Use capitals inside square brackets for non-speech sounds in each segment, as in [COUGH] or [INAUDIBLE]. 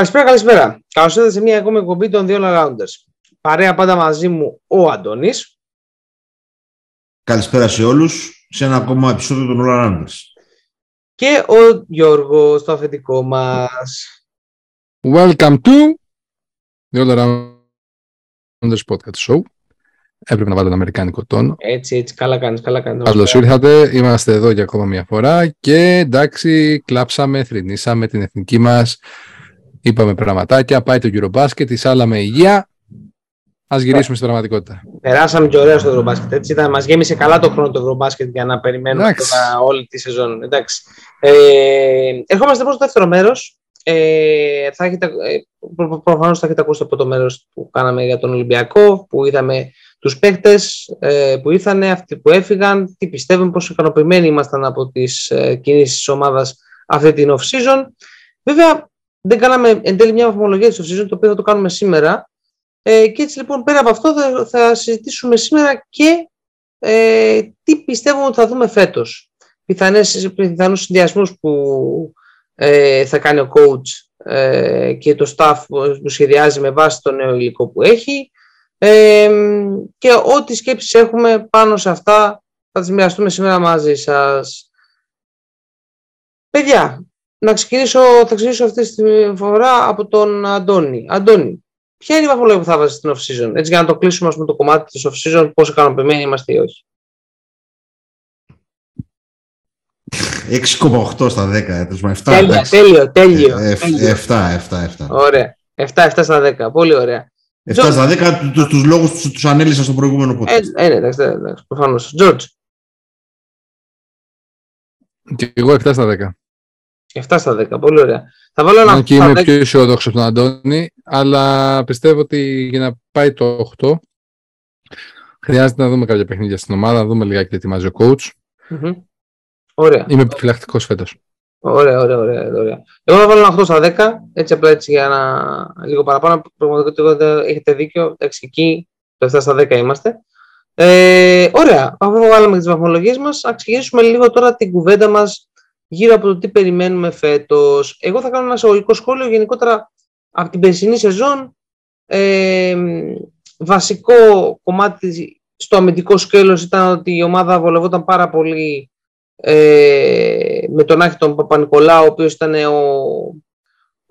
Καλησπέρα, καλησπέρα. Καλώς ήρθατε σε μια ακόμη εκπομπή των δύο Rounders. Παρέα πάντα μαζί μου ο Αντώνης. Καλησπέρα σε όλους σε ένα ακόμα επεισόδιο των All Rounders. Και ο Γιώργος στο αφεντικό μας. Welcome to the All Rounders Podcast Show. Έπρεπε να βάλω ένα αμερικάνικο τόνο. Έτσι, έτσι, καλά κάνεις, καλά κάνεις. Καλώ ήρθατε. Είμαστε εδώ για ακόμα μια φορά και εντάξει, κλάψαμε, θρυνήσαμε την εθνική μας. Είπαμε πραγματάκια, πάει το Eurobasket, εισάλαμε υγεία. Α γυρίσουμε στην πραγματικότητα. Περάσαμε και ωραία στο Eurobasket. Έτσι, ήταν, μας γέμισε καλά το χρόνο το Eurobasket για να περιμένουμε όλη τη σεζόν. Εντάξει. Ε, ερχόμαστε λοιπόν στο δεύτερο μέρος. Ε, θα έχετε, ε, προ, προφανώς θα έχετε ακούσει από το μέρος που κάναμε για τον Ολυμπιακό, που είδαμε τους παίκτες ε, που ήρθαν, αυτοί που έφυγαν, τι πιστεύουν, πόσο ικανοποιημένοι ήμασταν από τις ε, κινήσεις της ομάδας αυτή την off-season. Βέβαια, δεν κάναμε εν τέλει μια βαθμολογία της off-season, το οποίο θα το κάνουμε σήμερα. Ε, και έτσι λοιπόν πέρα από αυτό θα, θα συζητήσουμε σήμερα και ε, τι πιστεύουμε ότι θα δούμε φέτος. Πιθανές, πιθανούς συνδυασμούς που ε, θα κάνει ο coach ε, και το staff που σχεδιάζει με βάση το νέο υλικό που έχει και ό,τι σκέψεις έχουμε πάνω σε αυτά θα τις μοιραστούμε σήμερα μαζί σας. Παιδιά, να ξεκινήσω, θα ξεκινήσω αυτή τη φορά από τον Αντώνη. Αντώνη, ποια είναι η βαθμολογία που θα βάζεις στην off-season, έτσι για να το κλείσουμε με το κομμάτι της off-season, πόσο ικανοποιημένοι είμαστε ή όχι; 6,8 στα 10, 7, τέλειο, τέλειο, τέλειο. 7, 7, 7. Ωραία. 7, 7 στα 10. Πολύ ωραία. 7 στα 10 τους, τους λόγους τους, τους ανέλησα στο προηγούμενο podcast. Ε, ε, ναι, εντάξει, εντάξει, προφανώς. George. Και εγώ 7 στα 10. 7 στα 10, πολύ ωραία. Θα βάλω ένα και είμαι 10... πιο αισιόδοξο από τον Αντώνη, αλλά πιστεύω ότι για να πάει το 8 χρειάζεται να δούμε κάποια παιχνίδια στην ομάδα, να δούμε λιγάκι τι ετοιμάζει ο coach. Mm-hmm. Ωραία. Είμαι επιφυλακτικός φέτος. Ωραία, ωραία, ωραία, ωραία. Εγώ θα βάλω ένα 8 στα 10, έτσι απλά έτσι για να λίγο παραπάνω. Πραγματικά έχετε δίκιο. Εντάξει, εκεί το 7 στα 10 είμαστε. Ε, ωραία, αφού βάλαμε τις βαθμολογίες μας, α ξεκινήσουμε λίγο τώρα την κουβέντα μας γύρω από το τι περιμένουμε φέτος. Εγώ θα κάνω ένα εισαγωγικό σχόλιο γενικότερα από την περσινή σεζόν. Ε, βασικό κομμάτι στο αμυντικό σκέλος ήταν ότι η ομάδα βολευόταν πάρα πολύ ε, με τον Άχη τον Παπα-Νικολάου, ο οποίος ήταν ο,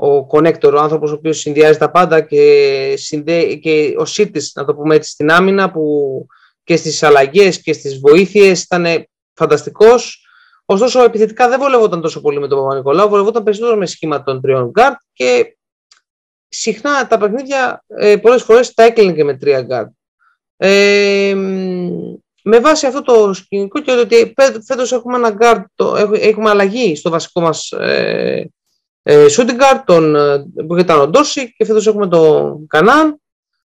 ο connector, ο άνθρωπος ο οποίος συνδυάζει τα πάντα και, συνδέ, και ο σύντης, να το πούμε έτσι, στην άμυνα που και στις αλλαγές και στις βοήθειες ήταν φανταστικός. Ωστόσο, επιθετικά δεν βολευόταν τόσο πολύ με τον Παπα-Νικολάου, βολευόταν περισσότερο με σχήμα των τριών γκάρτ και συχνά τα παιχνίδια ε, πολλές φορές τα έκλεινε και με τρία γκάρτ. Ε, με βάση αυτό το σκηνικό και ότι φέτος έχουμε ένα guard, το, έχουμε αλλαγή στο βασικό μας ε, ε, shooting guard τον, ε, που ήταν ο Ντόρσεϊ και φέτος έχουμε τον Κανάν.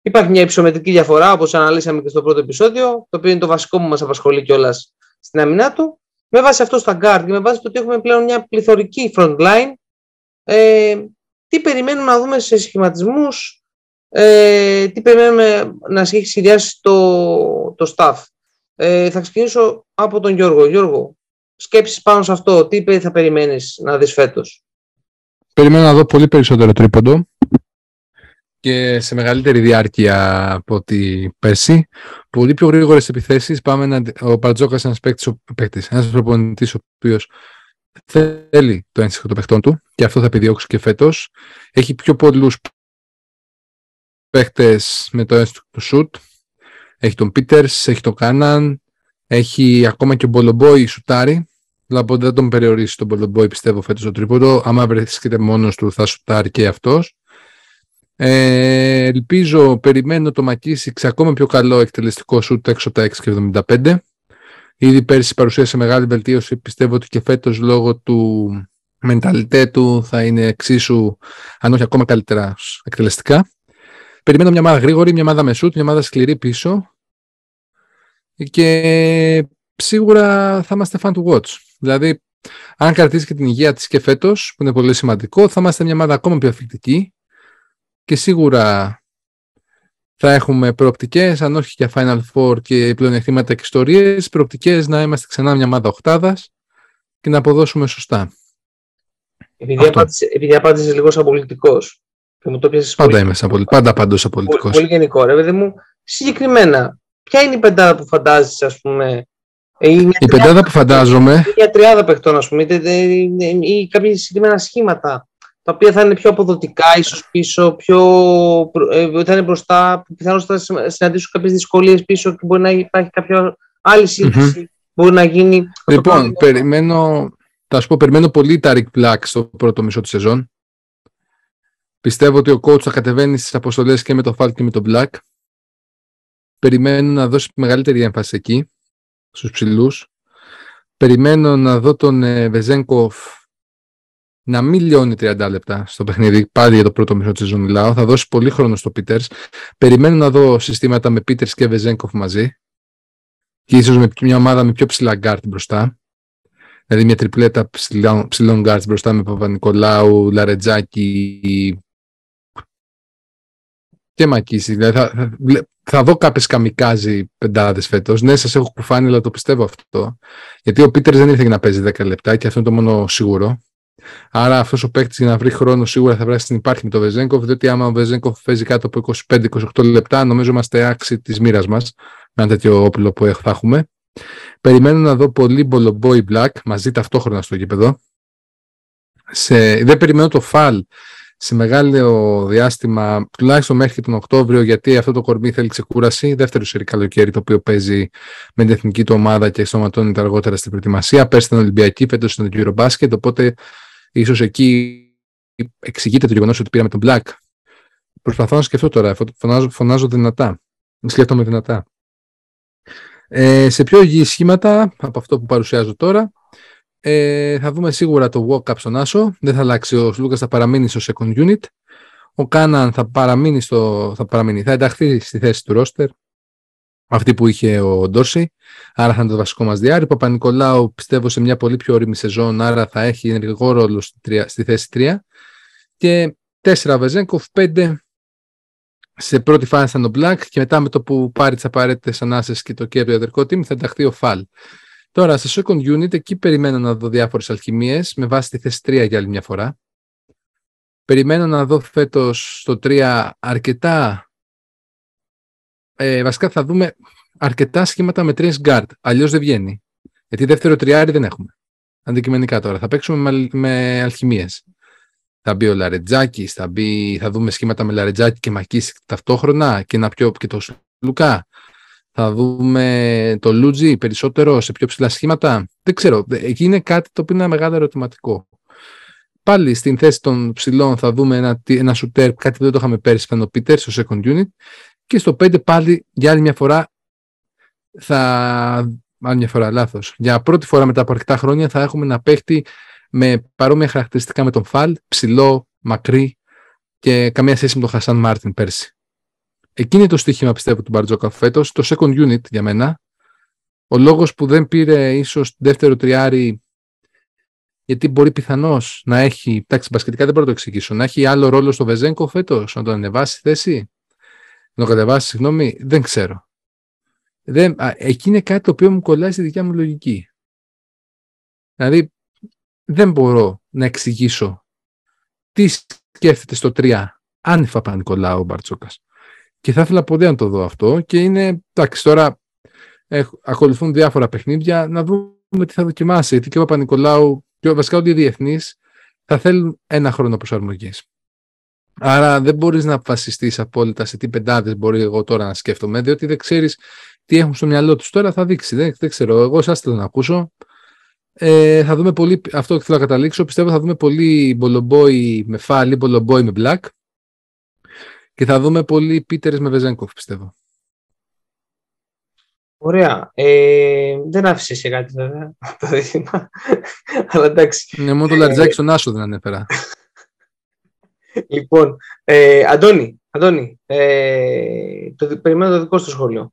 Υπάρχει μια υψομετρική διαφορά όπως αναλύσαμε και στο πρώτο επεισόδιο το οποίο είναι το βασικό που μας απασχολεί κιόλας στην αμυνά του. Με βάση αυτό στα guard και με βάση το ότι έχουμε πλέον μια πληθωρική front line ε, τι περιμένουμε να δούμε σε σχηματισμούς ε, τι περιμένουμε να έχει σχεδιάσει το, το staff. Ε, θα ξεκινήσω από τον Γιώργο. Γιώργο, σκέψεις πάνω σε αυτό. Τι θα περιμένεις να δεις φέτος; Περιμένω να δω πολύ περισσότερο τρίποντο και σε μεγαλύτερη διάρκεια από ό,τι πέρσι. Πολύ πιο γρήγορες επιθέσεις. Πάμε να. Ο Μπαρτζόκας είναι ένα ένας προπονητής ο οποίος θέλει το ένσυχο των παιχτών του και αυτό θα επιδιώξει και φέτος. Έχει πιο πολλούς παίχτε με το ένσυχο του σουτ έχει τον Πίτερς, έχει τον Κάναν, έχει ακόμα και ο Μπολομπόη σουτάρει. Δηλαδή δεν τον περιορίσει τον Μπολομπόη πιστεύω φέτος το τρίποντο. Άμα βρίσκεται μόνος του θα σουτάρει και αυτός. Ε, ελπίζω, περιμένω το Μακίσιξ ακόμα πιο καλό εκτελεστικό σουτ έξω από τα 6,75. Ήδη πέρσι παρουσίασε μεγάλη βελτίωση. Πιστεύω ότι και φέτος λόγω του μενταλιτέ του θα είναι εξίσου, αν όχι ακόμα καλύτερα εκτελεστικά. Περιμένω μια ομάδα γρήγορη, μια ομάδα με σουτ, μια ομάδα σκληρή πίσω και σίγουρα θα είμαστε fan to watch. Δηλαδή, αν κρατήσει και την υγεία της και φέτος, που είναι πολύ σημαντικό, θα είμαστε μια ομάδα ακόμα πιο αφικτική και σίγουρα θα έχουμε προοπτικές, αν όχι για Final Four και πλεονεκτήματα και ιστορίες, προοπτικές να είμαστε ξανά μια ομάδα οχτάδας και να αποδώσουμε σωστά. Επειδή Αυτό. απάντησε, επειδή απάντησες λίγο σαν πολιτικός. Και μου το πιάσε Πάντα είμαι σαν πολι- πάντα παντός απολυτικός. πολύ, πολύ γενικό, ρε παιδί μου. Συγκεκριμένα, ποια είναι η πεντάδα που φαντάζεσαι, ας πούμε. ε, Ή μια, Η πεντάδα που φαντάζομαι, μια τριάδα παιχτών, ας πούμε, είτε- είτε- ή κάποια συγκεκριμένα σχήματα τα οποία θα είναι πιο αποδοτικά, ίσως πίσω, πιο, προ- ε, θα είναι μπροστά, που πιθανώς θα συ- συναντήσουν κάποιες δυσκολίες πίσω και μπορεί να υπάρχει κάποια άλλη σύνθεση. Μπορεί να γίνει. το λοιπόν, πρόβλημα. περιμένω, θα σου πω, περιμένω πολύ τα Rick Black στο πρώτο μισό της σεζόν. Πιστεύω ότι ο coach θα κατεβαίνει στις αποστολές και με το Fall και με το Black. Περιμένω να δώσει μεγαλύτερη έμφαση εκεί, στους ψηλούς. Περιμένω να δω τον ε, Βεζένκοφ να μην λιώνει 30 λεπτά στο παιχνίδι. Πάλι για το πρώτο μισό της σεζόν μιλάω. Θα δώσει πολύ χρόνο στο Peters. Περιμένω να δω συστήματα με Peters και Βεζένκοφ μαζί. Και ίσως με μια ομάδα με πιο ψηλά γκάρτ μπροστά. Δηλαδή μια τριπλέτα ψηλών, ψηλών guards μπροστά με Παπα-Νικολάου, Λαρεντζάκη και Μακίση. Δηλαδή θα, θα, βλέ- θα δω κάποιες καμικάζι πεντάδες φέτος. Ναι, σας έχω κουφάνει, αλλά το πιστεύω αυτό. Γιατί ο Πίτερ δεν ήρθε για να παίζει 10 λεπτά και αυτό είναι το μόνο σίγουρο. Άρα αυτός ο παίκτης για να βρει χρόνο σίγουρα θα βράσει την υπάρχει με το Βεζέγκοφ, διότι άμα ο Βεζέγκοφ παίζει κάτω από 25-28 λεπτά, νομίζω είμαστε άξιοι της μοίρας μας με ένα τέτοιο όπλο που θα έχουμε. Περιμένω να δω πολύ Μπολομπόι Black μαζί ταυτόχρονα στο γήπεδο. Σε, δεν περιμένω το φαλ σε μεγάλο διάστημα, τουλάχιστον μέχρι και τον Οκτώβριο, γιατί αυτό το κορμί θέλει ξεκούραση. Δεύτερο σερί καλοκαίρι, το οποίο παίζει με την εθνική του ομάδα και σωματώνεται αργότερα στην προετοιμασία. Πέρσι ήταν Ολυμπιακή, φέτος ήταν το Eurobasket, οπότε ίσως εκεί εξηγείται το γεγονός ότι πήραμε τον Black. Προσπαθώ να σκεφτώ τώρα, φωνάζω, φωνάζω δυνατά. Σκέφτομαι δυνατά. Ε, σε πιο υγιή σχήματα από αυτό που παρουσιάζω τώρα, ε, θα δούμε σίγουρα το walk-up στον Άσο. Δεν θα αλλάξει. Ο Λούκα θα παραμείνει στο second unit. Ο Κάναν θα παραμείνει, στο, θα παραμείνει, θα ενταχθεί στη θέση του ρόστερ. Αυτή που είχε ο Ντόρση. Άρα θα είναι το βασικό μας διάρρη. Παπα-Νικολάου πιστεύω σε μια πολύ πιο όρημη σεζόν. Άρα θα έχει ενεργό ρόλο στη, τρία- στη θέση 3. Και 4 Βεζέγκοφ, 5 σε πρώτη φάση θα είναι ο Black και μετά με το που πάρει τις απαραίτητες ανάσες και το κέρδο ιατρικό team θα ενταχθεί ο Φαλ. Τώρα, στο second unit, εκεί περιμένω να δω διάφορες αλχημίε με βάση τη θέση 3 για άλλη μια φορά. Περιμένω να δω φέτος στο 3 αρκετά. Ε, βασικά θα δούμε αρκετά σχήματα με 3 guard. Αλλιώς δεν βγαίνει. Γιατί δεύτερο τριάρι δεν έχουμε. Αντικειμενικά τώρα. Θα παίξουμε με, με αλχημίες. Θα μπει ο Λαρετζάκη, θα, μπει, θα δούμε σχήματα με Λαρετζάκη και Μακίση ταυτόχρονα και, να πιο, και το Λουκά. Θα δούμε το Λούτζι περισσότερο σε πιο ψηλά σχήματα. Δεν ξέρω. Εκεί είναι κάτι το οποίο είναι ένα μεγάλο ερωτηματικό. Πάλι στην θέση των ψηλών θα δούμε ένα, ένα σουτέρ, κάτι που δεν το είχαμε πέρυσι, ήταν ο Πίτερ στο second unit. Και στο 5 πάλι για άλλη μια φορά θα. Άλλη μια φορά, λάθος. Για πρώτη φορά μετά από αρκετά χρόνια θα έχουμε ένα παίχτη με παρόμοια χαρακτηριστικά με τον Φαλ, ψηλό, μακρύ και καμία σχέση με τον Χασάν Μάρτιν πέρσι. Εκείνη το στοίχημα πιστεύω του Μπαρτζόκα φέτος, το second unit για μένα. Ο λόγος που δεν πήρε ίσως δεύτερο τριάρι γιατί μπορεί πιθανώς να έχει, εντάξει, μπασκετικά δεν μπορώ να το εξηγήσω, να έχει άλλο ρόλο στο Βεζέγκο φέτος, να τον ανεβάσει θέση, να τον κατεβάσει, συγγνώμη, δεν ξέρω. Δεν, α, εκεί είναι κάτι το οποίο μου κολλάει στη δικιά μου λογική. Δηλαδή, δεν μπορώ να εξηγήσω τι σκέφτεται στο 3 άνυφα Πανικολάου ο Μπαρτσόκας. Και θα ήθελα πολύ να το δω αυτό και είναι, εντάξει, τώρα έχ, ακολουθούν διάφορα παιχνίδια να δούμε τι θα δοκιμάσει. Γιατί και ο Παπα-Νικολάου και βασικά όλοι οι διεθνείς θα θέλουν ένα χρόνο προσαρμογής. Άρα δεν μπορείς να βασιστεί απόλυτα σε τι πεντάδες μπορεί εγώ τώρα να σκέφτομαι, διότι δεν ξέρεις τι έχουν στο μυαλό τους. Τώρα θα δείξει. Δεν, δεν ξέρω. Εγώ σας θέλω να ακούσω. Ε, θα δούμε πολύ, αυτό θέλω να καταλήξω. Πιστεύω θα δούμε πολύ μπολομπόι με φάλι, μπολομπόι με black. Και θα δούμε πολύ Πίτερ με Βεζέγκοφ, πιστεύω. Ωραία. Ε, δεν άφησες σε κάτι βέβαια το δίδυμα. [LAUGHS] Αλλά εντάξει. Ναι, μόνο το Λαριτζάκι στον Άσο δεν ανέφερα. [LAUGHS] λοιπόν, ε, Αντώνη, Αντώνη ε, το, περιμένω το δικό σου σχόλιο.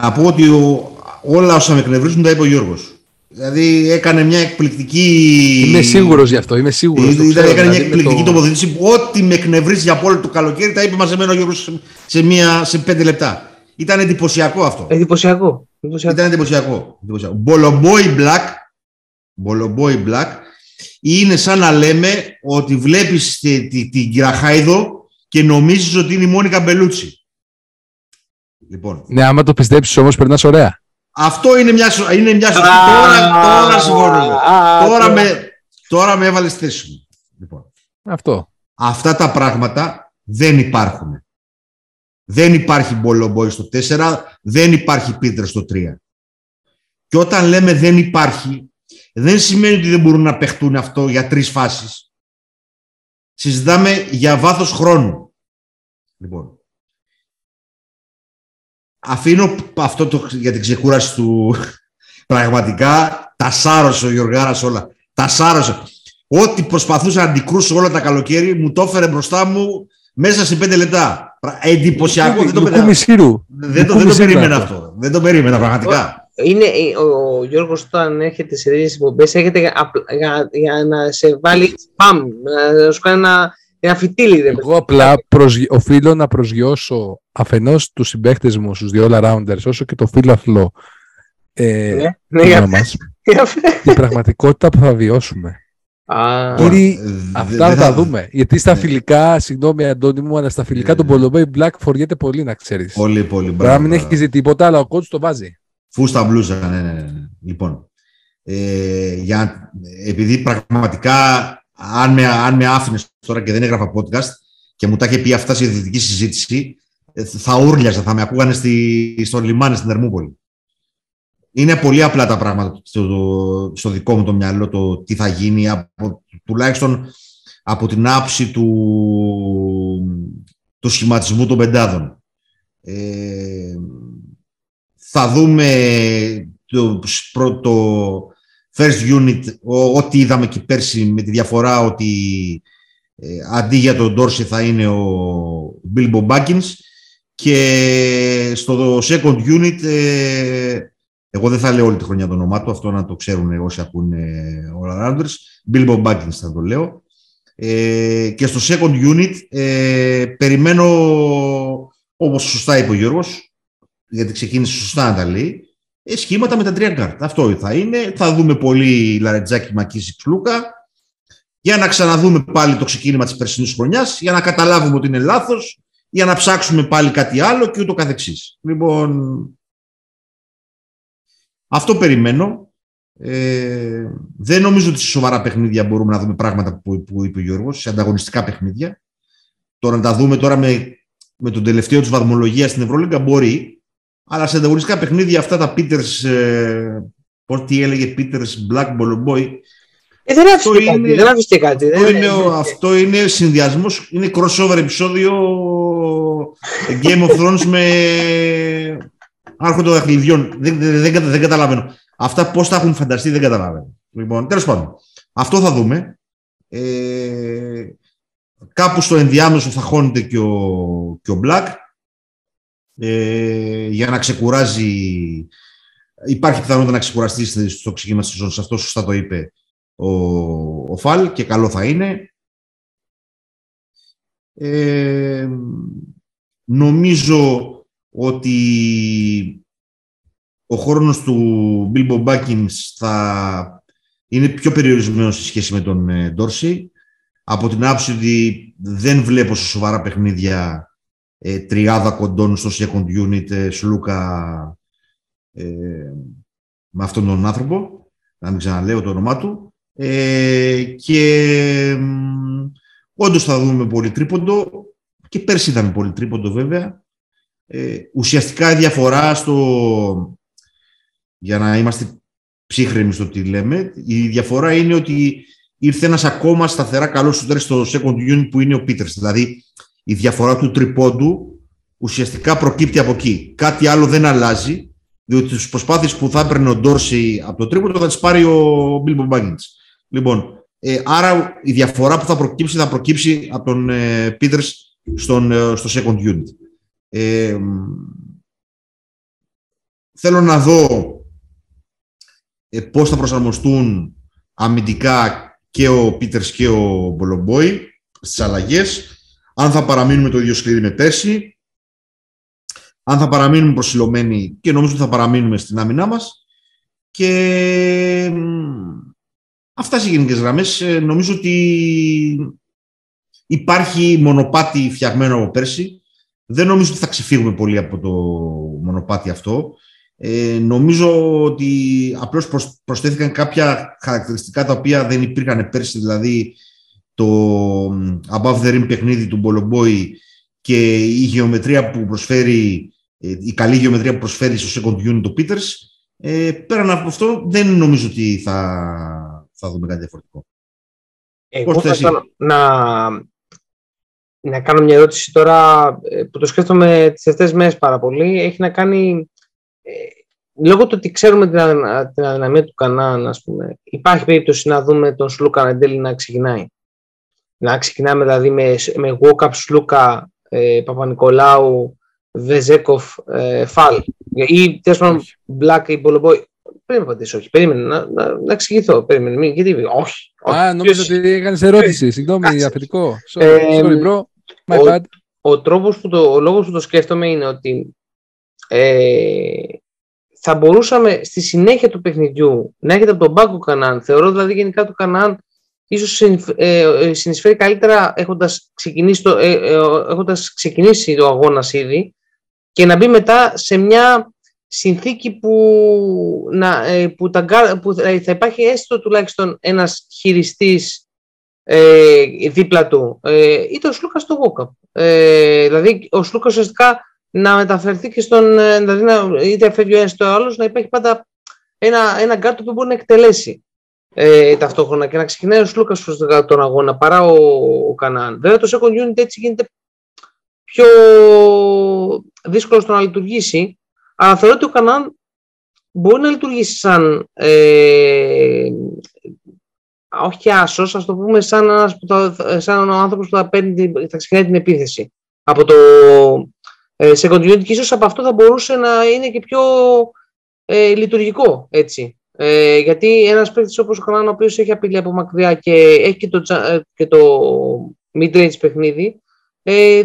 Να πω ότι ο, όλα όσα με εκνευρίζουν τα είπε ο Γιώργος. Δηλαδή έκανε μια εκπληκτική. Είμαι σίγουρος γι' αυτό. Είμαι σίγουρος. Δηλαδή, έκανε δηλαδή, μια εκπληκτική το... τοποθέτηση που ό,τι με εκνευρίζει για όλο το καλοκαίρι τα είπε μαζεμένο ο Γιώργος σε, μια, σε πέντε λεπτά. Ήταν εντυπωσιακό αυτό. Εντυπωσιακό. εντυπωσιακό. Ήταν εντυπωσιακό. εντυπωσιακό. Μπολομπόι Black. Μπολομπόι Black. Είναι σαν να λέμε ότι βλέπεις τη- τη- την Κυραχάιδο και νομίζεις ότι είναι η Μόνικα Μπελούτσι. Λοιπόν, Ναι, άμα το πιστέψεις όμως, περνάς ωραία. αυτό είναι μια, σο- είναι μια σωστή. Α, Τώρα, τώρα συμφωνούμε. α, Τώρα τώρα. με, τώρα με έβαλες στη θέση μου. Λοιπόν, Αυτό. αυτά τα πράγματα δεν υπάρχουν. Δεν υπάρχει Μπολομπόι στο 4, δεν υπάρχει Πίτρε στο 3. Και όταν λέμε δεν υπάρχει, δεν σημαίνει ότι δεν μπορούν να παιχτούν αυτό για τρεις φάσεις. Συζητάμε για βάθος χρόνου. Λοιπόν, αφήνω αυτό το, για την ξεκούραση του [LAUGHS] πραγματικά τα σάρωσε ο Γιωργάρας όλα. Τα σάρωσε. Ό,τι προσπαθούσα να αντικρούσω όλα τα καλοκαίρι μου το έφερε μπροστά μου μέσα σε πέντε λεπτά. Πρα- Εντυπωσιακό. Δεν το, Λουκούμι Σύρου. δεν το, δεν Λουκούμι το Σύρου περίμενα αυτό. αυτό. Δεν το περίμενα πραγματικά. Είναι, ε, ο, ο Γιώργος όταν έρχεται σε τέτοιες εκπομπές έρχεται για, απλ- για, για να σε βάλει σπαμ, να σου κάνει ένα, ένα φυτίλι. ρε παιδί. Εγώ απλά προσγει... οφείλω να προσγειώσω αφενός τους συμπαίχτες μου, στους δύο all-rounders, όσο και το φίλαθλο ε, Ναι, ναι, για μας, [LAUGHS] για πες. την πραγματικότητα που θα βιώσουμε. Α, Κύριοι, Ε, δε- Αυτά δεν θα τα δούμε. Γιατί στα Ναι. φιλικά, συγγνώμη Αντώνη μου, αλλά στα φιλικά Ναι, τον ναι. Πολομπέι Black φοριέται πολύ να ξέρεις. Πολύ, πολύ. Μπορεί να Μπράβο, μην μπράβο. έχει ζητήσει τίποτα, αλλά ο coach το βάζει. Φούστα μπλούζα, ναι, ναι, ναι. Λοιπόν, ε, για, επειδή πραγματικά αν με, αν με άφηνες τώρα και δεν έγραφα podcast και μου τα είχε πει αυτά σε δυτική συζήτηση, ε, θα ούρλιαζα, θα με ακούγανε στη, στο λιμάνι στην Ερμούπολη. Είναι πολύ απλά τα πράγματα στο, το- στο δικό μου το μυαλό, το τι θα γίνει, από, τουλάχιστον από την άψη του, του σχηματισμού των πεντάδων. Ε, θα δούμε το πρώτο first unit, ο- ό,τι είδαμε και πέρσι με τη διαφορά ότι ε, αντί για τον Dorsey θα είναι ο Bilbo Baggins και στο second unit ε, εγώ δεν θα λέω όλη τη χρονιά το όνομά του, αυτό να το ξέρουν όσοι ακούνε all arounders. Bilbo Baggins θα το λέω. Ε, και στο second unit ε, περιμένω, όπως σωστά είπε ο Γιώργος, γιατί ξεκίνησε σωστά να τα λέει, ε, σχήματα με τα τρία γκάρτ. Αυτό θα είναι. Θα δούμε πολύ Λαρεντζάκη ΜακΚίσικ Σλούκα για να ξαναδούμε πάλι το ξεκίνημα της περσινής χρονιάς, για να καταλάβουμε ότι είναι λάθος, για να ψάξουμε πάλι κάτι άλλο και ούτω καθεξής. Λοιπόν, αυτό περιμένω. Ε, δεν νομίζω ότι σε σοβαρά παιχνίδια μπορούμε να δούμε πράγματα που, που είπε ο Γιώργος, σε ανταγωνιστικά παιχνίδια. Τώρα να τα δούμε τώρα με, με τον τελευταίο της βαθμολογίας στην Ευρωλίγκα μπορεί, αλλά σε ανταγωνιστικά παιχνίδια αυτά τα Peters, ε, πώς τι έλεγε Peters Black Ball Boy, ε, δεν άφησε αυτό κάτι, είναι- δεν άφησε κάτι. αυτό δεν- είναι, ο- αυτό είναι συνδυασμός, είναι crossover επεισόδιο Game of Thrones με Άρχοντο Δαχτυλιδιών. Δεν, δεν, δεν, κατα- δεν καταλαβαίνω. Αυτά πώς τα έχουν φανταστεί δεν καταλαβαίνω. Λοιπόν, τέλος πάντων. Αυτό θα δούμε. Ε, κάπου στο ενδιάμεσο θα χώνεται και ο, και ο Black ε, για να ξεκουράζει υπάρχει πιθανότητα να ξεκουραστεί στη- στο ξεκίνημα της σεζόν αυτό σωστά το είπε ο, ο Φαλ και καλό θα είναι. Ε, νομίζω ότι ο χρόνος του Bilbo Baggins θα είναι πιο περιορισμένος σε σχέση με τον ε, Dorsey. Από την άποψη ότι δεν βλέπω σε σοβαρά παιχνίδια ε, τριάδα κοντών στο second unit ε, Σλούκα ε, με αυτόν τον άνθρωπο να μην ξαναλέω το όνομά του. Ε, και μ, όντως θα δούμε πολύ τρίποντο και πέρσι είδαμε πολύ τρίποντο βέβαια. Ε, ουσιαστικά η διαφορά στο για να είμαστε ψύχρεμοι στο τι λέμε η διαφορά είναι ότι ήρθε ένας ακόμα σταθερά καλός σούτερ στο second unit που είναι ο Peters. Δηλαδή η διαφορά του τριπόντου ουσιαστικά προκύπτει από εκεί κάτι άλλο δεν αλλάζει διότι τις προσπάθειες που θα έπαιρνε ο Ντόρσι από το τρίποντο θα τις πάρει ο Bilbo Baggins. Λοιπόν, ε, άρα η διαφορά που θα προκύψει θα προκύψει από τον ε, Peters στον, ε, στο second unit. Ε, θέλω να δω ε, πώς θα προσαρμοστούν αμυντικά και ο Peters και ο Μπολομπόη στις αλλαγές, αν θα παραμείνουμε το ίδιο σκληρή με πέρσι, αν θα παραμείνουμε προσιλωμένοι και νομίζω ότι θα παραμείνουμε στην άμυνά μας και μ, Αυτά σε γενικές γραμμές. Ε, νομίζω ότι υπάρχει μονοπάτι φτιαγμένο από πέρσι. Δεν νομίζω ότι θα ξεφύγουμε πολύ από το μονοπάτι αυτό. Ε, νομίζω ότι απλώς προσθέθηκαν κάποια χαρακτηριστικά τα οποία δεν υπήρχαν πέρσι, δηλαδή το above the rim παιχνίδι του Μπολομπόη και η γεωμετρία που προσφέρει, ε, η καλή γεωμετρία που προσφέρει στο second unit το Peters. Ε, πέραν από αυτό δεν νομίζω ότι θα, θα δούμε κάτι διαφορετικό. Εγώ θα να, να κάνω μια ερώτηση τώρα ε, που το σκέφτομαι τις τελευταίες μέρες πάρα πολύ. Έχει να κάνει, ε, λόγω του ότι ξέρουμε την, την αδυναμία του Κανάν, ας πούμε, υπάρχει περίπτωση να δούμε τον Σλούκα Νεντέλη να ξεκινάει. Να ξεκινάμε δηλαδή με, με walk-up Σλούκα, ε, Παπα-Νικολάου, Βεζέκοφ, ε, Φαλ. Ή τέλος πάντων Black ή Μπολομπόι. Πρέπει να απαντήσω, όχι. Περίμενε να, να, να εξηγηθώ. Περίμενε, γιατί, όχι. Α, νόμιζα ότι έκανες ερώτηση. Συγγνώμη, αφεντικό. Sorry, sorry, bro. My bad. Ο, τρόπος που το, ο λόγος που το σκέφτομαι είναι ότι ε, θα μπορούσαμε στη συνέχεια του παιχνιδιού να έχετε από τον Μπάκο Κανάν. Θεωρώ δηλαδή γενικά το Κανάν ίσως ε, ε, συνεισφέρει καλύτερα έχοντας ξεκινήσει, το, ε, έχοντας ξεκινήσει το αγώνας ήδη και να μπει μετά σε μια συνθήκη που, να, που, τα, που θα υπάρχει έστω τουλάχιστον ένας χειριστής ε, δίπλα του ε, είτε ο Σλούκας στο Walkup. Ε, δηλαδή ο Σλούκας ουσιαστικά να μεταφερθεί και στον, δηλαδή να, είτε φεύγει ο ένας το άλλος, να υπάρχει πάντα ένα, ένα γκάρτο που μπορεί να εκτελέσει ε, ταυτόχρονα και να ξεκινάει ο Σλούκας προς τον αγώνα παρά ο, ο Κανάν. Βέβαια το second unit έτσι γίνεται πιο δύσκολο στο να λειτουργήσει, αλλά θεωρώ ότι ο Κανάν μπορεί να λειτουργήσει σαν ε, όχι άσος, ας το πούμε σαν, ένας, σαν ο άνθρωπος που θα, παίρνει, θα ξεκινάει την επίθεση από το ε, second unit και ίσως από αυτό θα μπορούσε να είναι και πιο ε, λειτουργικό έτσι. Ε, γιατί ένας παίκτης όπως ο Κανάν, ο οποίος έχει απειλή από μακριά και έχει και το, ε, και το mid-range παιχνίδι, ε,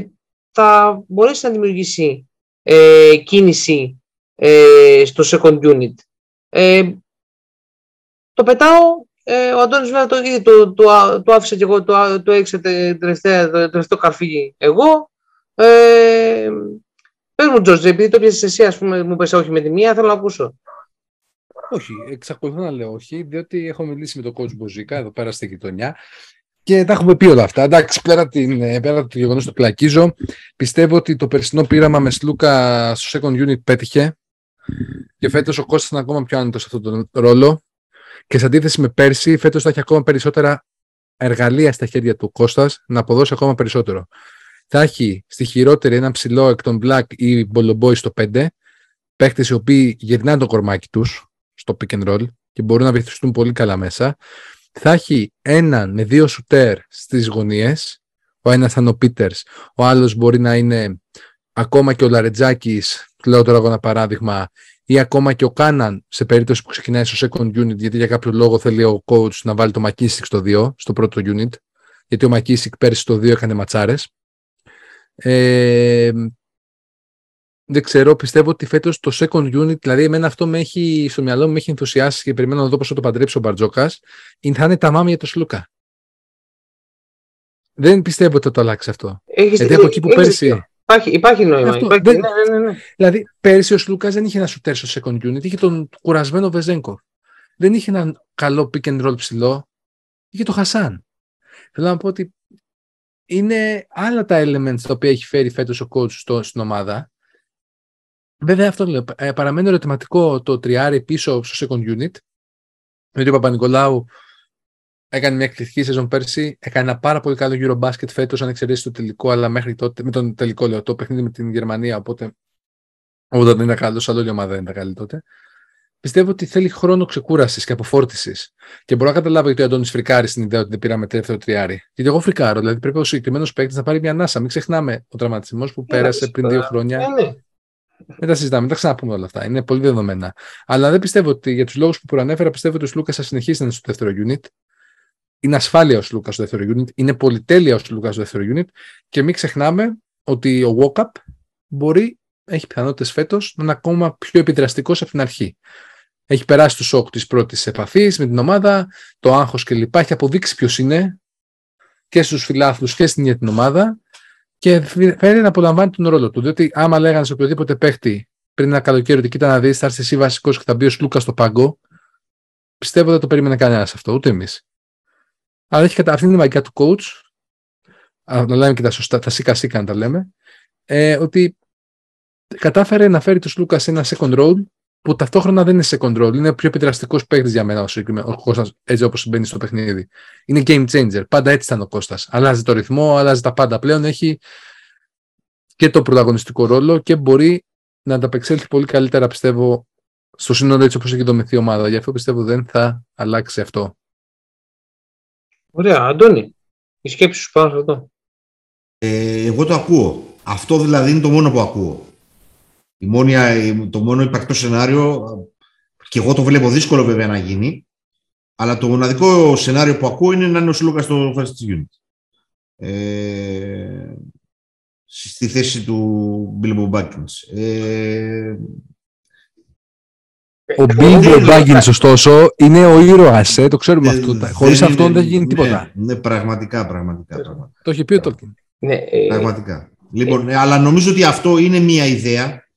θα μπορέσει να δημιουργήσει ε, κίνηση ε, στο second unit. Ε, το πετάω, ε, ο Αντώνης βέβαια το, το, το, το, άφησε και εγώ, το, το έξε τελευταίο, το τελευταίο καρφί εγώ. Ε, πες μου Τζορτζ, επειδή το πιέσαι εσύ, ας πούμε, μου πες όχι με τη μία, θέλω να ακούσω. Όχι, εξακολουθώ να λέω όχι, διότι έχω μιλήσει με τον coach Μποζίκα εδώ πέρα στη γειτονιά και τα έχουμε πει όλα αυτά. Εντάξει, πέρα, την, ε, πέρα το γεγονός του πλακίζω, πιστεύω ότι το περσινό πείραμα μες Σλούκα στο second unit πέτυχε και φέτος ο Κώστας είναι ακόμα πιο άνετος σε αυτόν τον ρόλο. Και σε αντίθεση με πέρσι, φέτος θα έχει ακόμα περισσότερα εργαλεία στα χέρια του Κώστας να αποδώσει ακόμα περισσότερο. Θα έχει στη χειρότερη ένα ψηλό εκ των Black ή Μπολομπόι στο 5, παίχτε οι οποίοι γυρνάνε το κορμάκι τους στο pick and roll και μπορούν να βυθιστούν πολύ καλά μέσα. Θα έχει έναν με δύο σουτέρ στις γωνίες. Ο ένας θα είναι ο Πίτερς, ο άλλος μπορεί να είναι ακόμα και ο Λαρετζάκης, λέω τώρα εγώ ένα παράδειγμα, ή ακόμα και ο Κάναν σε περίπτωση που ξεκινάει στο second unit, γιατί για κάποιο λόγο θέλει ο coach να βάλει το Μακίσικ στο 2, στο πρώτο unit, γιατί ο Μακίσικ πέρυσι στο 2 έκανε ματσάρες. Ε, δεν ξέρω, πιστεύω ότι φέτος το second unit, δηλαδή εμένα αυτό με έχει, στο μυαλό μου με έχει ενθουσιάσει και περιμένω να δω πώς θα το παντρέψει ο Μπαρτζόκας, θα είναι τα μάμια για το Σλούκα. Δεν πιστεύω ότι θα το αλλάξει αυτό. Έχεις, Γιατί από εκεί που πέρσι. Υπάρχει, υπάρχει νόημα. Αυτό, υπάρχει, δεν, ναι, ναι, ναι. Δηλαδή, πέρσι ο Σλούκας δεν είχε ένα σουτέρ στο second unit, είχε τον κουρασμένο Βεζέγκο. Δεν είχε έναν καλό pick and roll ψηλό, είχε το Χασάν. Θέλω να πω ότι είναι άλλα τα elements τα οποία έχει φέρει φέτος ο coach στο, στην ομάδα Βέβαια αυτό λέω. Ε, παραμένει ερωτηματικό το τριάρι πίσω στο second unit. Γιατί ο Παπα-Νικολάου έκανε μια εκπληκτική σεζόν πέρσι. Έκανε ένα πάρα πολύ καλό γύρο μπάσκετ φέτος, αν εξαιρέσεις το τελικό, αλλά μέχρι τότε, με τον τελικό λέω, το παιχνίδι με την Γερμανία. Οπότε, όταν δεν ήταν καλός, αλλά η ομάδα δεν ήταν καλή τότε. Πιστεύω ότι θέλει χρόνο ξεκούρασης και αποφόρτιση. Και μπορώ να καταλάβω γιατί ο Αντώνης φρικάρει στην ιδέα ότι δεν πήραμε τελευταίο τριάρι. Γιατί εγώ φρικάρω. Δηλαδή πρέπει ο συγκεκριμένος παίκτης να πάρει μια ανάσα. Μην ξεχνάμε ο τραυματισμός που ναι, πέρασε πριν δύο χρόνια. Ναι, ναι. Δεν τα συζητάμε, δεν τα ξαναπούμε όλα αυτά. Είναι πολύ δεδομένα. Αλλά δεν πιστεύω ότι για τους λόγους που προανέφερα, πιστεύω ότι ο Λούκα θα συνεχίσει να είναι στο δεύτερο unit. Είναι ασφάλεια ο Λούκα στο δεύτερο unit. Είναι πολυτέλεια ο Λούκα στο δεύτερο unit. Και μην ξεχνάμε ότι ο Walkup μπορεί, έχει πιθανότητες φέτος να είναι ακόμα πιο επιδραστικός από την αρχή. Έχει περάσει το σοκ της πρώτης επαφής με την ομάδα, το άγχος κλπ. Έχει αποδείξει ποιος είναι και στους φιλάθλους και στην ίδια την ομάδα και φαίνεται να απολαμβάνει τον ρόλο του. Διότι άμα λέγανε σε οποιοδήποτε παίχτη πριν ένα καλοκαίρι ότι κοίτα να δεις, θα έρθει εσύ βασικός και θα μπει ο Λούκας στο πάγκο, πιστεύω δεν το περίμενε κανένας αυτό, ούτε εμείς. Αλλά έχει κατα... αυτή είναι η μαγικά του coach. Να λέμε και τα σωστά, τα σίκα σίκα να τα λέμε. Ε, ότι κατάφερε να φέρει τον Λούκας σε ένα second role που ταυτόχρονα δεν είναι second role. Είναι πιο επιδραστικός παίκτης για μένα ο, ο Κώστας, έτσι όπως μπαίνει στο παιχνίδι. Είναι game changer. Πάντα έτσι ήταν ο Κώστας. Αλλάζει το ρυθμό, αλλάζει τα πάντα. Πλέον έχει και το πρωταγωνιστικό ρόλο και μπορεί να ανταπεξέλθει πολύ καλύτερα, πιστεύω, στο σύνολο έτσι όπως έχει δομηθεί η ομάδα. Γι' αυτό πιστεύω δεν θα αλλάξει αυτό. Ωραία. Αντώνη, η σκέψη σου πάνω σε αυτό. Ε, εγώ το ακούω. Αυτό δηλαδή είναι το μόνο που ακούω. Η μόνη, το μόνο υπαρκτό σενάριο, και εγώ το βλέπω δύσκολο βέβαια να γίνει, αλλά το μοναδικό σενάριο που ακούω είναι να είναι ο Σλούκα στο first unit. Ε, στη θέση του Bilbo Baggins. Ε, ο Bilbo Baggins, ωστόσο, είναι ο ήρωας, ε, το ξέρουμε αυτό. Χωρίς αυτό δεν γίνει τίποτα. Ναι, ναι πραγματικά, πραγματικά, πραγματικά. Το έχει πει ο Tolkien. Ναι, ε, πραγματικά. Λοιπόν, ε, αλλά νομίζω ότι αυτό είναι μια ιδέα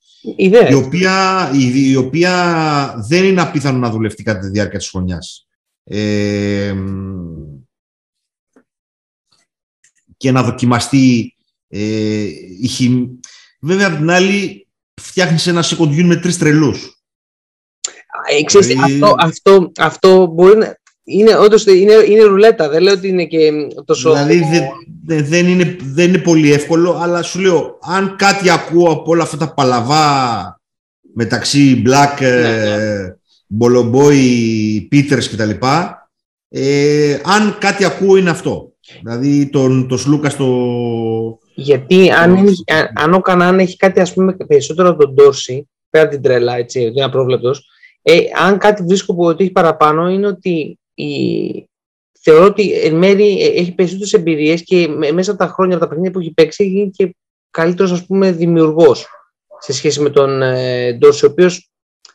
η οποία, η, η, οποία δεν είναι απίθανο να δουλευτεί κατά τη διάρκεια της χρονιάς. Ε, και να δοκιμαστεί ε, η χημ... Βέβαια, από την άλλη, φτιάχνεις ένα second με τρεις τρελούς. Ε, ξέρεις, δηλαδή- αυτό, αυτό, αυτό μπορεί να, είναι, όντως, είναι, είναι ρουλέτα, δεν λέω ότι είναι και τόσο... Δηλαδή δεν, δεν, είναι, δεν είναι πολύ εύκολο, αλλά σου λέω, αν κάτι ακούω από όλα αυτά τα παλαβά μεταξύ Black, ναι, ναι. Μπολομπόι, Peters κτλ. Ε, αν κάτι ακούω είναι αυτό. Δηλαδή τον, το Σλούκα στο... Γιατί αν, αν, αν ο Κανάν έχει κάτι ας πούμε περισσότερο από τον Τόρση, πέρα την τρέλα, έτσι, δεν είναι απρόβλεπτος, ε, αν κάτι βρίσκω που ότι έχει παραπάνω είναι ότι η... θεωρώ ότι εν μέρει ε, έχει περισσότερες εμπειρίες και μέσα από τα χρόνια, από τα παιχνίδια που έχει παίξει, έχει γίνει και καλύτερος δημιουργός σε σχέση με τον ε, Ντόρση, ο οποίος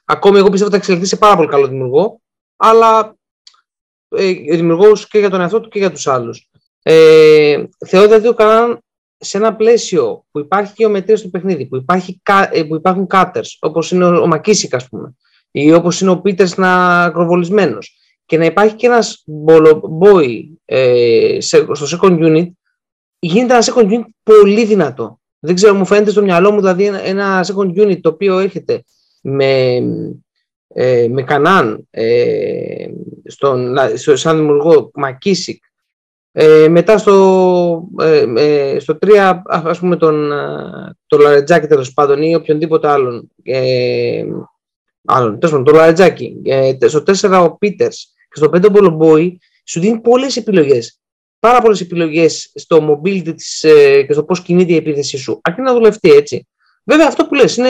ακόμη εγώ πιστεύω ότι θα εξελιχθεί σε πάρα πολύ καλό δημιουργό, αλλά ε, δημιουργός και για τον εαυτό του και για τους άλλους. Ε, θεωρώ δηλαδή ότι σε ένα πλαίσιο που υπάρχει γεωμετρία στο παιχνίδι, που, υπάρχει, ε, που υπάρχουν cutters, όπως είναι ο, ο Μακίσικ, ας πούμε, ή όπως είναι ο Πίτερς να ακροβολισμένος, και να υπάρχει και ένας boy ε, στο second unit, γίνεται ένα second unit πολύ δυνατό. Δεν ξέρω, μου φαίνεται στο μυαλό μου δηλαδή ένα second unit το οποίο έρχεται με, ε, με Κανάν, ε, στον, στο, σαν δημιουργό Μακίσικ, ε, μετά στο, ε, ε στο 3 ας πούμε τον, το Λαρετζάκη τέλος πάντων ή οποιονδήποτε άλλον, ε, άλλον τέλος πάντων, το Λαρετζάκη, ε, στο 4 ο Πίτερς και στο 5 ο Μπολομπόη σου δίνει πολλές επιλογές. Πάρα πολλές επιλογές στο mobility της, ε, και στο πώς κινείται η επίθεσή σου. Αρκεί να δουλευτεί έτσι. Βέβαια αυτό που λες είναι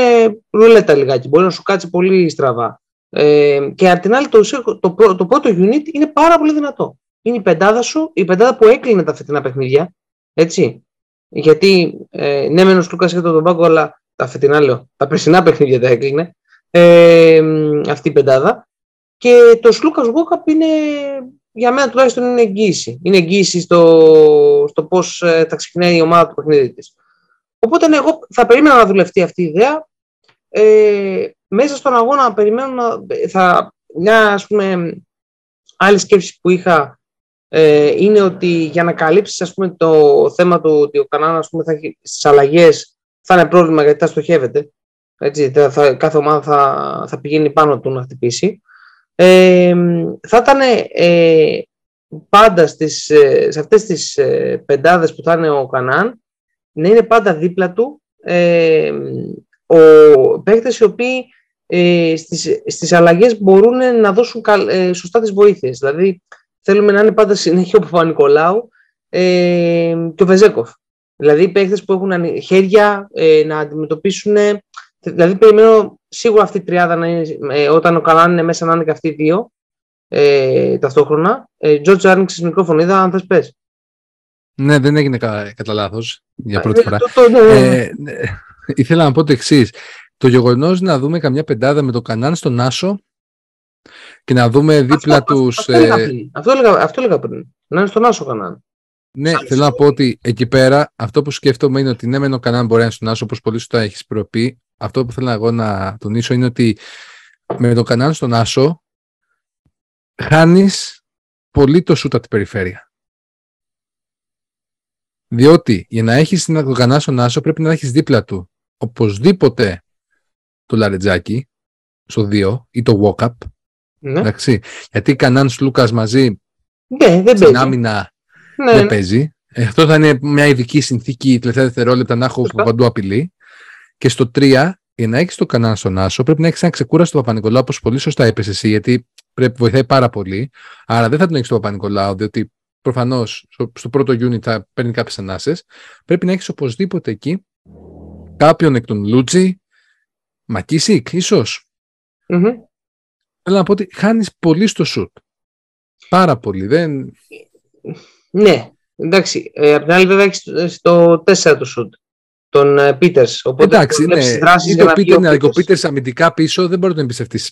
ρουλέτα λιγάκι. Μπορεί να σου κάτσει πολύ στραβά. Ε, και απ' την άλλη το, το, το, το πρώτο unit είναι πάρα πολύ δυνατό. Είναι η πεντάδα σου, η πεντάδα που έκλεινε τα φετινά παιχνίδια. Έτσι. Γιατί ε, ναι, μεν ο Λούκα είχε τον πάγκο, αλλά τα φετινά λέω, τα περσινά παιχνίδια τα έκλεινε. Ε, αυτή η πεντάδα. Και το Σλούκα Γόκαπ είναι για μένα τουλάχιστον είναι εγγύηση. Είναι εγγύηση στο, στο πώς ε, θα ξεκινάει η ομάδα του παιχνίδι της. Οπότε ναι, εγώ θα περίμενα να δουλευτεί αυτή η ιδέα. Ε, μέσα στον αγώνα περιμένω να. Θα, μια ας πούμε, άλλη σκέψη που είχα ε, είναι ότι για να καλύψεις ας πούμε, το θέμα του ότι ο Κανάνας στις αλλαγές θα είναι πρόβλημα γιατί θα στοχεύεται. Έτσι, θα, κάθε ομάδα θα, θα πηγαίνει πάνω του να χτυπήσει ε, θα ήταν ε, πάντα στις, ε, σε αυτές τις ε, πεντάδες που θα είναι ο Κανάν να είναι πάντα δίπλα του ε, ο παίκτες οι οποίοι ε, στις, στις αλλαγές μπορούν να δώσουν ε, σωστά τις βοήθειες. Δηλαδή θέλουμε να είναι πάντα συνέχεια ο Παπα-Νικολάου ε, και ο Βεζέκοφ. Δηλαδή παίκτες που έχουν χέρια ε, να αντιμετωπίσουν Δηλαδή περιμένω σίγουρα αυτή η τριάδα να είναι, ε, όταν ο Καλάν είναι μέσα να είναι και αυτοί οι δύο ε, ταυτόχρονα. Ε, George άνοιξες μικρόφωνο, είδα αν θες πες. Ναι, δεν έγινε κα, κατά λάθος για πρώτη ε, φορά. Ναι, ναι, ναι. Ε, ναι, ήθελα να πω το εξής. Το γεγονός να δούμε καμιά πεντάδα με το Κανάν στον Άσο και να δούμε δίπλα αυτό, τους... Αυτό, έλεγα ε, πριν. αυτό, έλεγα, αυτό έλεγα πριν. Να είναι στον Άσο Κανάν. Ναι, Σαν θέλω να πω ότι εκεί πέρα αυτό που σκέφτομαι είναι ότι ναι, μεν ο Κανάν μπορεί να είναι στον Άσο, όπως πολύ σωστά έχεις προπεί. Αυτό που θέλω εγώ να τονίσω είναι ότι με τον Κανάν στον Άσο χάνεις πολύ το σούτ από την περιφέρεια. Διότι για να έχεις τον Κανάν στον Άσο πρέπει να έχεις δίπλα του οπωσδήποτε το λαρετζάκι στο 2 ή το walk-up. Ναι, Εντάξει. Γιατί Κανάν Λούκας μαζί ναι δεν στην παίζει. άμυνα Ναι, δεν ναι. παίζει. Ε, Αυτό θα είναι μια ειδική συνθήκη τελευταία δευτερόλεπτα να έχω Σωστά. παντού απειλή. Και στο 3, για να έχεις το κανένα στον Άσο, πρέπει να έχεις ένα ξεκούραστο Παπα-Νικολάου, όπως πολύ σωστά έπεσε εσύ, γιατί πρέπει, βοηθάει πάρα πολύ. Άρα δεν θα τον έχεις τον Παπα-Νικολάου, διότι προφανώς στο, στο πρώτο unit θα παίρνει κάποιες ανάσες. Πρέπει να έχεις οπωσδήποτε εκεί κάποιον εκ των Λούτζι, Μακίσικ, ίσως. Μμμ. Θέλω να πω ότι χάνεις πολύ στο σουτ. Πάρα πολύ. Δεν... Ναι, εντάξει. Ε, απ' την άλλη, βέβαια, έχεις στο 4 του σουτ. Τον ε, Πίτερς. Οπότε Εντάξει, ναι. βλέπεις δράσεις Ή για το να βγει Πίτερ, ο ναι, αλλά και ο Πίτερς. Πίτερ αμυντικά πίσω δεν μπορεί να τον εμπιστευτείς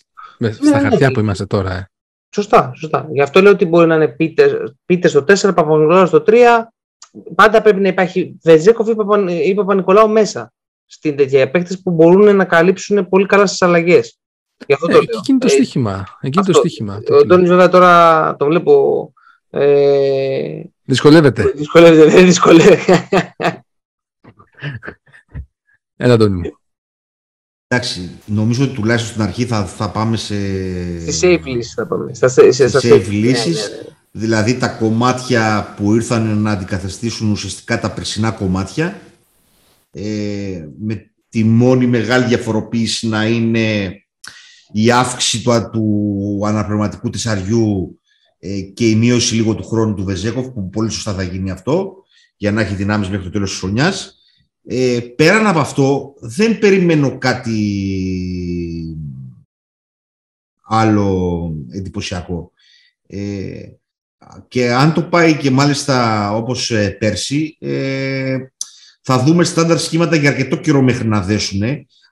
στα ναι, χαρτιά ναι. που είμαστε τώρα. Ε. Σωστά, σωστά. Γι' αυτό λέω ότι μπορεί να είναι Πίτερ, Πίτερ στο 4, Παπα-Νικολάου στο 3. Πάντα πρέπει να υπάρχει Βεζέκοφ ή, Παπα, ή Παπα-Νικολάου μέσα στην τέτοια παίχτε που μπορούν να καλύψουν πολύ καλά στις αλλαγές. Γι' αυτό το Ε, λέω. εκεί είναι το Ε, στοίχημα. Εκεί είναι το αυτό. στοίχημα. Ο Ντόνι, βέβαια, τώρα τον βλέπω. Ε, Δυσκολεύεται. δυσκολεύεται, δεν δυσκολεύεται. Έλα, Ντόνι μου. Εντάξει, νομίζω ότι τουλάχιστον στην αρχή θα, θα πάμε σε, Στη safe λύση θα πάμε. Στα, σε, σε, στα safe safe λύσεις. Ναι, ναι, ναι. Δηλαδή τα κομμάτια που ήρθαν να αντικαθεστήσουν ουσιαστικά τα περσινά κομμάτια ε, με τη μόνη μεγάλη διαφοροποίηση να είναι η αύξηση του, του αναπληρωματικού της αριού ε, και η μείωση λίγο του χρόνου του Βεζέκοφ που πολύ σωστά θα γίνει αυτό για να έχει δυνάμεις μέχρι το τέλος της χρονιάς. Ε, πέραν από αυτό δεν περιμένω κάτι άλλο εντυπωσιακό. Ε, και αν το πάει και μάλιστα όπως ε, πέρσι, ε, θα δούμε στάνταρ σχήματα για αρκετό καιρό μέχρι να δέσουν.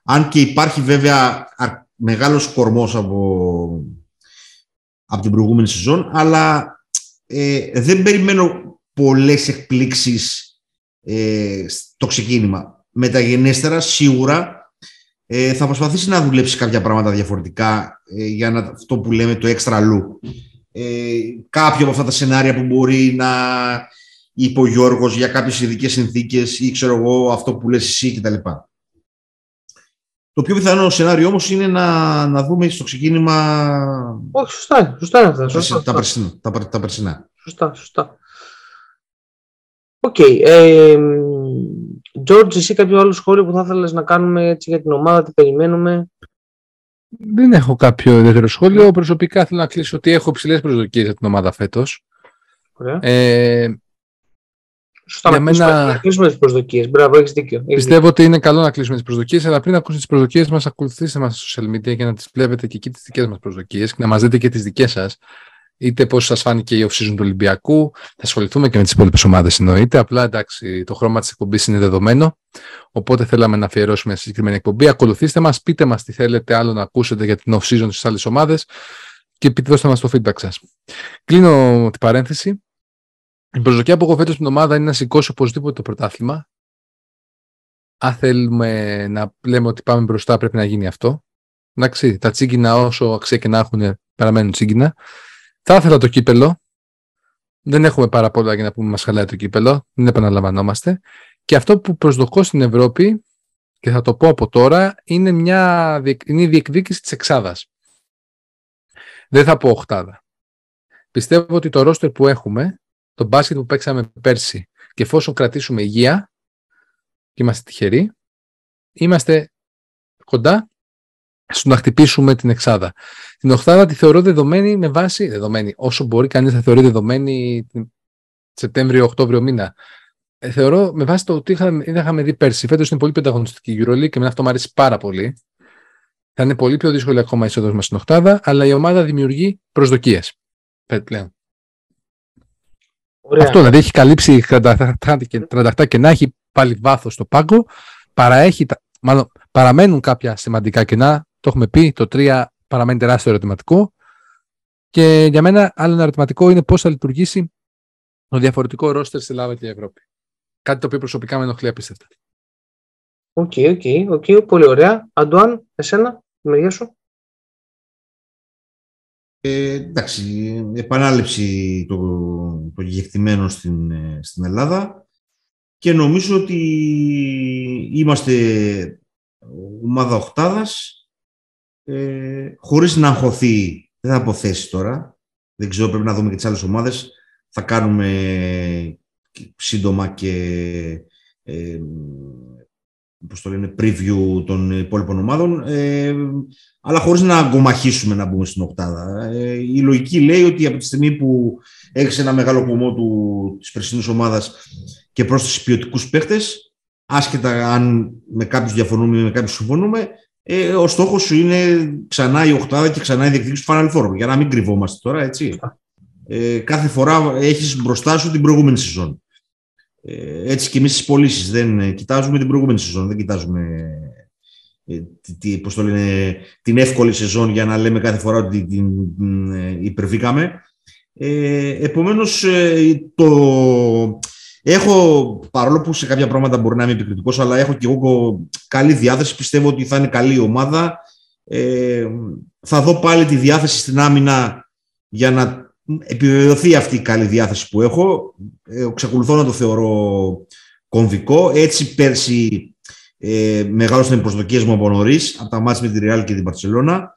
Αν και υπάρχει βέβαια α, μεγάλος κορμός από, από την προηγούμενη σεζόν, αλλά ε, δεν περιμένω πολλές εκπλήξεις ε, στο ξεκίνημα. Μεταγενέστερα, σίγουρα, ε, θα προσπαθήσει να δουλέψει κάποια πράγματα διαφορετικά ε, για να, αυτό που λέμε το extra look. Ε, κάποια από αυτά τα σενάρια που μπορεί να είπε ο Γιώργος για κάποιες ειδικές συνθήκες ή ξέρω εγώ αυτό που λες εσύ κτλ. Το πιο πιθανό σενάριο όμως είναι να, να δούμε στο ξεκίνημα Όχι, σωστά, είναι, σωστά είναι αυτά. τα, Σωστά, περσι- τα, σωστά, περσινά, τα, περ- τα περσινά. σωστά, σωστά. Οκ. ε, George, εσύ κάποιο άλλο σχόλιο που θα ήθελες να κάνουμε έτσι για την ομάδα, τι περιμένουμε; Δεν έχω κάποιο ιδιαίτερο σχόλιο. Προσωπικά θέλω να κλείσω ότι έχω ψηλές προσδοκίες για την ομάδα φέτος. Ωραία. Ε, Σωστά, για να κλείσουμε- μένα- να κλείσουμε τις προσδοκίες. Μπράβο, έχεις δίκιο. έχεις πιστεύω ότι είναι καλό να κλείσουμε τις προσδοκίες, αλλά πριν ακούσετε τις προσδοκίες μας, ακολουθήστε μας στα social media και να τις βλέπετε και εκεί τις δικές μας προσδοκίες και να μας δείτε και τις δικές σας. Είτε πώς σας φάνηκε η off-season του Ολυμπιακού. Θα ασχοληθούμε και με τις υπόλοιπες ομάδες εννοείται. Απλά εντάξει, το χρώμα της εκπομπής είναι δεδομένο. Οπότε θέλαμε να αφιερώσουμε μια συγκεκριμένη εκπομπή. Ακολουθήστε μας, πείτε μας τι θέλετε άλλο να ακούσετε για την off-season στις άλλες ομάδες και πείτε δώστε μας το feedback σας. Κλείνω την παρένθεση. Η προσδοκία που έχω φέτος στην ομάδα είναι να σηκώσει οπωσδήποτε το πρωτάθλημα. Αν θέλουμε να λέμε ότι πάμε μπροστά, πρέπει να γίνει αυτό. Εντάξει, τα τσίγκινα όσο αξία και να έχουν παραμένουν τσίγκινα. Θα ήθελα το κύπελο. Δεν έχουμε πάρα πολλά για να πούμε μας χαλάει το κύπελο. Δεν επαναλαμβανόμαστε. Και αυτό που προσδοκώ στην Ευρώπη, και θα το πω από τώρα, είναι, μια, διεκ- είναι η διεκδίκηση της εξάδας. Δεν θα πω οχτάδα. Πιστεύω ότι το ρόστερ που έχουμε, το μπάσκετ που παίξαμε πέρσι, και εφόσον κρατήσουμε υγεία, και είμαστε τυχεροί, είμαστε κοντά στο να χτυπήσουμε την εξάδα. Την οχτάδα τη θεωρώ δεδομένη με βάση, δεδομένη, όσο μπορεί κανείς να θεωρεί δεδομένη την Σεπτέμβριο-Οκτώβριο μήνα. Ε, θεωρώ με βάση το ότι είχαμε, δεν είχαμε δει πέρσι. Φέτος είναι πολύ πενταγωνιστική η EuroLeague και με αυτό μου αρέσει πάρα πολύ. Θα είναι πολύ πιο δύσκολη ακόμα η είσοδος μας στην οχτάδα, αλλά η ομάδα δημιουργεί προσδοκίες. Πλέον. Ωραία. Αυτό δηλαδή έχει καλύψει 38 και 38 κενά, έχει πάλι βάθος στο πάγκο. Παραέχει, τα- μάλλον παραμένουν κάποια σημαντικά κενά. Το έχουμε πει, το 3 παραμένει τεράστιο ερωτηματικό. Και για μένα άλλο ένα ερωτηματικό είναι πώς θα λειτουργήσει το διαφορετικό ρόστερ στην Ελλάδα και Ευρώπη. Κάτι το οποίο προσωπικά με ενοχλεί απίστευτα. Οκ, οκ, οκ, πολύ ωραία. Αντουάν, εσένα, τη μεριά σου. Ε, εντάξει, επανάληψη το, το γεγεκτημένο στην, ε, στην Ελλάδα και νομίζω ότι είμαστε ομάδα οχτάδας ε, χωρίς να αγχωθεί, δεν θα αποθέσει τώρα, δεν ξέρω, πρέπει να δούμε και τις άλλες ομάδες, θα κάνουμε σύντομα και ε, πώς το λένε, preview των υπόλοιπων ομάδων, ε, αλλά χωρίς να αγκομαχήσουμε να μπούμε στην οκτάδα. Ε, η λογική λέει ότι από τη στιγμή που έχεις ένα μεγάλο πομό του, της περσινής ομάδας και πρόσθεση ποιοτικούς παίχτες, άσχετα αν με κάποιους διαφωνούμε ή με κάποιους συμφωνούμε, ε, ο στόχος σου είναι ξανά η οκτάδα και ξανά η διεκδίκηση του Final Four, για να μην κρυβόμαστε τώρα, έτσι. Ε, κάθε φορά έχεις μπροστά σου την προηγούμενη σεζόν. Ε, έτσι και εμείς τι πωλήσεις δεν ε, κοιτάζουμε την προηγούμενη σεζόν, δεν κοιτάζουμε ε, τι, πώς το λένε, την εύκολη σεζόν για να λέμε κάθε φορά ότι την, την υπερβήκαμε. Ε, επομένως, το... έχω, παρόλο που σε κάποια πράγματα μπορεί να είμαι επικριτικός, αλλά έχω και εγώ καλή διάθεση, πιστεύω ότι θα είναι καλή ομάδα. Ε, θα δω πάλι τη διάθεση στην άμυνα για να επιβεβαιωθεί αυτή η καλή διάθεση που έχω. Ε, ξεκολουθώ να το θεωρώ κομβικό. Έτσι πέρσι ε, μεγάλωσαν οι προσδοκίες μου από νωρίς, από τα μάτια με τη Real και την Παρσελώνα,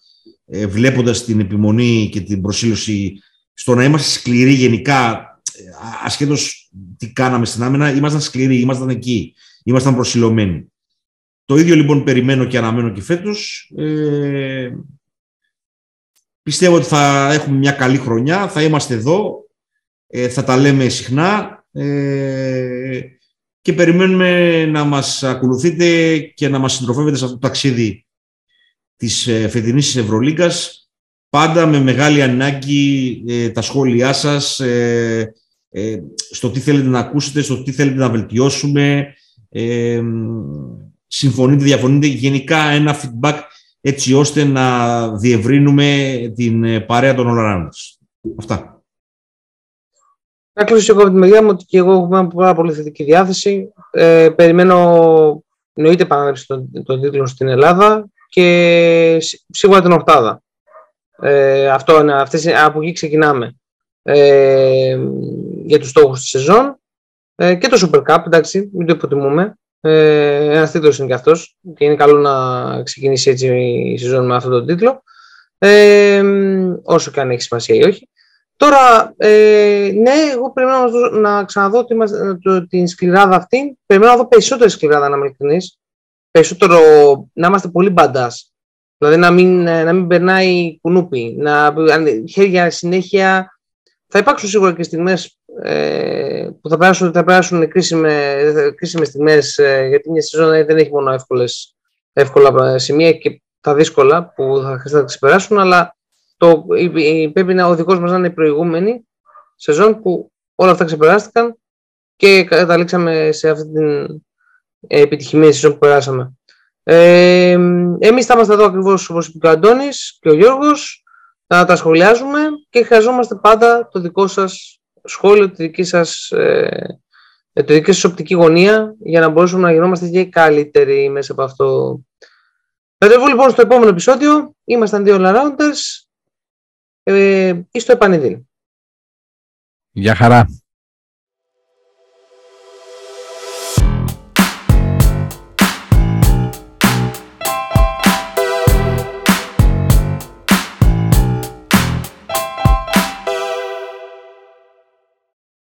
ε, βλέποντας την επιμονή και την προσήλωση στο να είμαστε σκληροί γενικά, ε, ασχέτως τι κάναμε στην άμυνα, ήμασταν σκληροί, ήμασταν εκεί, ήμασταν προσιλωμένοι. Το ίδιο λοιπόν περιμένω και αναμένω και φέτος. Ε, Πιστεύω ότι θα έχουμε μια καλή χρονιά, θα είμαστε εδώ, ε, θα τα λέμε συχνά ε, και περιμένουμε να μας ακολουθείτε και να μας συντροφεύετε σε αυτό το ταξίδι της ε, φετινής Ευρωλίγκας, πάντα με μεγάλη ανάγκη τα σχόλιά σας, στο τι θέλετε να ακούσετε, στο τι θέλετε να βελτιώσουμε, συμφωνείτε, διαφωνείτε, γενικά ένα feedback έτσι ώστε να διευρύνουμε την ε, παρέα των all Αυτά. Να κλείσω εγώ από τη μεριά μου ότι και εγώ έχω πάρα πολύ θετική διάθεση. Ε, περιμένω εννοείται επανάληψη των, των τίτλων στην Ελλάδα και σίγουρα την Οχτάδα. Ε, αυτό είναι, αυτές, από εκεί ξεκινάμε ε, για τους στόχους της σεζόν ε, και το Super Cup, εντάξει, μην το υποτιμούμε. Ε, Ένας τίτλος είναι και αυτός και είναι καλό να ξεκινήσει έτσι η σεζόν με αυτόν τον τίτλο. Ε, όσο και αν έχει σημασία ή όχι. Τώρα, ε, ναι, εγώ περιμένω να, να ξαναδώ το, την σκληράδα αυτή. Περιμένω να δω περισσότερη σκληράδα, να είμαι ειλικρινή. Περισσότερο να είμαστε πολύ μπαντάς. Δηλαδή να μην, να μην περνάει κουνούπι. Να, χέρια συνέχεια. Θα υπάρξουν σίγουρα και στιγμές ε, που θα περάσουν, θα περάσουν κρίσιμε, κρίσιμες στιγμές ε, γιατί μια σεζόν δεν έχει μόνο εύκολες, εύκολα σημεία και τα δύσκολα που θα χρειαστεί να ξεπεράσουν αλλά το, πρέπει να ο δικός μας να είναι η προηγούμενη σεζόν που όλα αυτά ξεπεράστηκαν και καταλήξαμε σε αυτή την επιτυχημένη σεζόν που περάσαμε. Ε, εμείς θα είμαστε εδώ ακριβώς όπως είπε και ο Αντώνης και ο Γιώργος να τα σχολιάζουμε και χρειαζόμαστε πάντα το δικό σας σχόλιο, τη δική σας, ε, τη δική σας οπτική γωνία για να μπορέσουμε να γινόμαστε και καλύτεροι μέσα από αυτό. Ραντεβού λοιπόν στο επόμενο επεισόδιο. Ήμασταν δύο all-rounders ε, ή στο επανειδήν. Γεια χαρά.